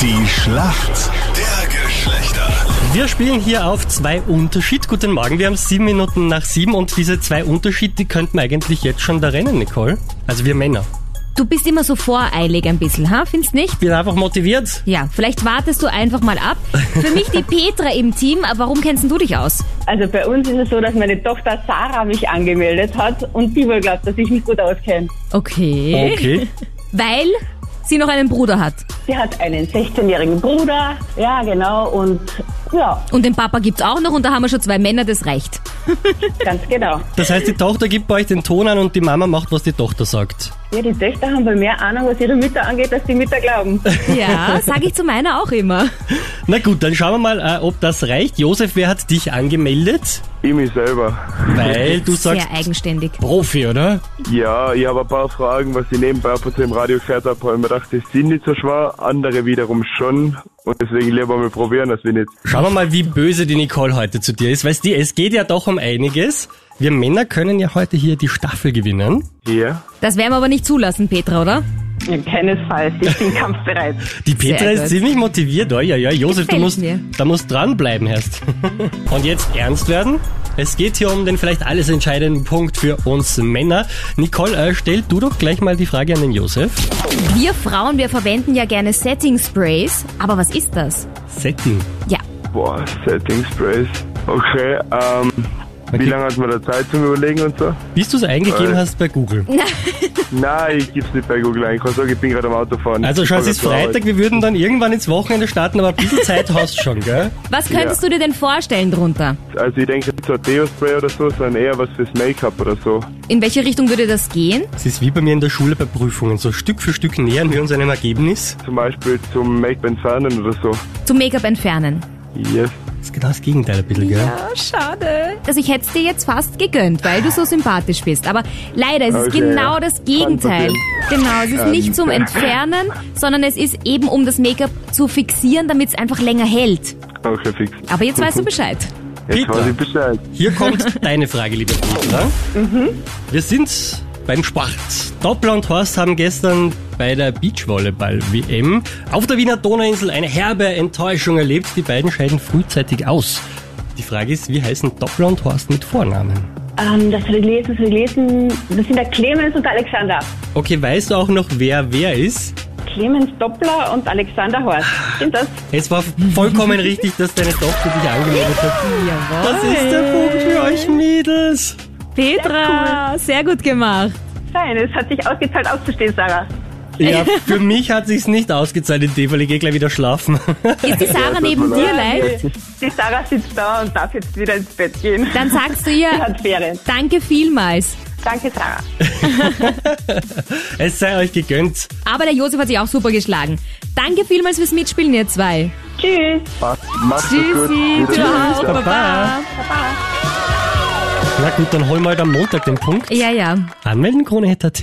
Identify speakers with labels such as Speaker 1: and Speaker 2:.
Speaker 1: Die Schlacht der Geschlechter.
Speaker 2: Wir spielen hier auf zwei Unterschied. Guten Morgen, wir haben sieben Minuten nach sieben und diese zwei Unterschied, die könnten wir eigentlich jetzt schon da rennen, Nicole. Also wir Männer.
Speaker 3: Du bist immer so voreilig ein bisschen, ha? Findest nicht?
Speaker 2: Bin einfach motiviert.
Speaker 3: Ja, vielleicht wartest du einfach mal ab. Für mich die Petra im Team, aber warum kennst du dich aus?
Speaker 4: Also bei uns ist es so, dass meine Tochter Sarah mich angemeldet hat und die wohl glaubt, dass ich mich gut auskenne.
Speaker 3: Okay.
Speaker 2: Okay.
Speaker 3: Weil sie noch einen Bruder hat.
Speaker 4: Sie hat einen 16-jährigen Bruder, ja genau, und ja,
Speaker 3: Und den Papa gibt's auch noch und da haben wir schon zwei Männer, das reicht.
Speaker 4: ganz genau.
Speaker 2: Das heißt, die Tochter gibt bei euch den Ton an und die Mama macht, was die Tochter sagt.
Speaker 4: Ja, die Töchter haben wohl mehr Ahnung, was ihre Mütter angeht, als die Mütter glauben.
Speaker 3: Ja, sage ich zu meiner auch immer.
Speaker 2: Na gut, dann schauen wir mal, äh, ob das reicht. Josef, wer hat dich angemeldet?
Speaker 5: Ich mich selber.
Speaker 2: Weil du sagst
Speaker 3: Sehr eigenständig.
Speaker 2: Profi, oder?
Speaker 5: Ja, ich habe ein paar Fragen, was ich nebenbei ab und zu im Radio gehört habe, habe ich mir gedacht, das sind nicht so schwer, andere wiederum schon. Und deswegen lieber mal probieren, als wir nicht.
Speaker 2: Schauen wir mal, wie böse die Nicole heute zu dir ist. Weißt du, es geht ja doch um einiges. Wir Männer können ja heute hier die Staffel gewinnen.
Speaker 5: Hier.
Speaker 3: Das werden wir aber nicht zulassen, Petra, oder?
Speaker 4: Ja, keinesfalls, ich bin kampfbereit.
Speaker 2: Die Petra
Speaker 3: Sehr
Speaker 2: ist
Speaker 3: gut.
Speaker 2: ziemlich motiviert. Oh, ja, ja, Josef, du musst,
Speaker 3: mir.
Speaker 2: da musst dranbleiben erst. Und jetzt ernst werden. Es geht hier um den vielleicht alles entscheidenden Punkt für uns Männer. Nicole, äh, stell du doch gleich mal die Frage an den Josef.
Speaker 3: Wir Frauen, wir verwenden ja gerne Setting Sprays, aber was ist das?
Speaker 2: Setting.
Speaker 3: Ja,
Speaker 5: Boah, Setting Sprays. Okay, ähm, Wie lange hat man da Zeit zum Überlegen und so?
Speaker 2: Bis du es eingegeben
Speaker 5: Äh.
Speaker 2: hast bei Google.
Speaker 5: Nein, ich gib's nicht bei Google ein. Ich kann sagen, ich bin gerade am Autofahren.
Speaker 2: Also schau, es ist Freitag, wir würden dann irgendwann ins Wochenende starten, aber ein bisschen Zeit hast du schon, gell?
Speaker 3: was könntest du dir denn vorstellen drunter?
Speaker 5: Also ich denke nicht so ein Deo-Spray oder so, sondern eher was fürs Make-up oder so.
Speaker 3: In welche Richtung würde das gehen?
Speaker 2: Es ist wie bei mir in der Schule bei Prüfungen. So Stück für Stück nähern wir uns einem Ergebnis.
Speaker 5: Zum Beispiel zum Make-up entfernen oder so.
Speaker 3: Zum Make-up entfernen.
Speaker 5: Yes.
Speaker 2: Das ist genau das Gegenteil ein bisschen, gell?
Speaker 3: Ah, schade. Also ich hätte es dir jetzt fast gegönnt, weil du so sympathisch bist. Aber leider, es ist
Speaker 5: Okay,
Speaker 3: genau
Speaker 5: ja.
Speaker 3: das Gegenteil. Genau, es ist nicht zum Entfernen, sondern es ist eben um das Make-up zu fixieren, damit es einfach länger hält.
Speaker 5: Okay, fix.
Speaker 3: Aber jetzt weißt du Bescheid.
Speaker 5: Jetzt
Speaker 2: Peter.
Speaker 5: weiß ich Bescheid.
Speaker 2: Hier kommt deine Frage, liebe Petra. Wir sind beim Sport. Doppler und Horst haben gestern bei der Beachvolleyball-WM auf der Wiener Donauinsel eine herbe Enttäuschung erlebt. Die beiden scheiden frühzeitig aus. Die Frage ist, wie heißen Doppler und Horst mit Vornamen?
Speaker 4: Ähm, das habe ich gelesen, das habe ich gelesen. Das sind der Clemens und der Alexander.
Speaker 2: Okay, weißt du auch noch, wer wer ist?
Speaker 4: Clemens Doppler und Alexander Horst. Sind das?
Speaker 2: Es war vollkommen richtig, dass deine Tochter dich angemeldet hat.
Speaker 3: Jawohl.
Speaker 2: Das ist der Punkt für euch Mädels.
Speaker 3: Petra, sehr gut gemacht.
Speaker 4: Nein, es hat sich ausgezahlt auszustehen, Sarah.
Speaker 2: Ja, für mich hat sich's nicht ausgezahlt in dem Fall. Ich geh gleich wieder schlafen.
Speaker 3: Ist die Sarah neben dir leicht?
Speaker 4: Die Sarah sitzt da und darf jetzt wieder ins Bett gehen.
Speaker 3: Dann sagst du ihr. Danke vielmals.
Speaker 4: Danke, Sarah.
Speaker 2: Es sei euch gegönnt.
Speaker 3: Aber der Josef hat sich auch super geschlagen. Danke vielmals fürs Mitspielen, ihr zwei.
Speaker 4: Tschüss.
Speaker 5: Macht's gut.
Speaker 3: Tschüssi,
Speaker 5: Wieder.
Speaker 3: ciao,
Speaker 2: Baba.
Speaker 3: Baba.
Speaker 2: Na gut, dann holen wir halt am Montag den Punkt.
Speaker 3: Ja, ja.
Speaker 2: Anmelden, Krone.at.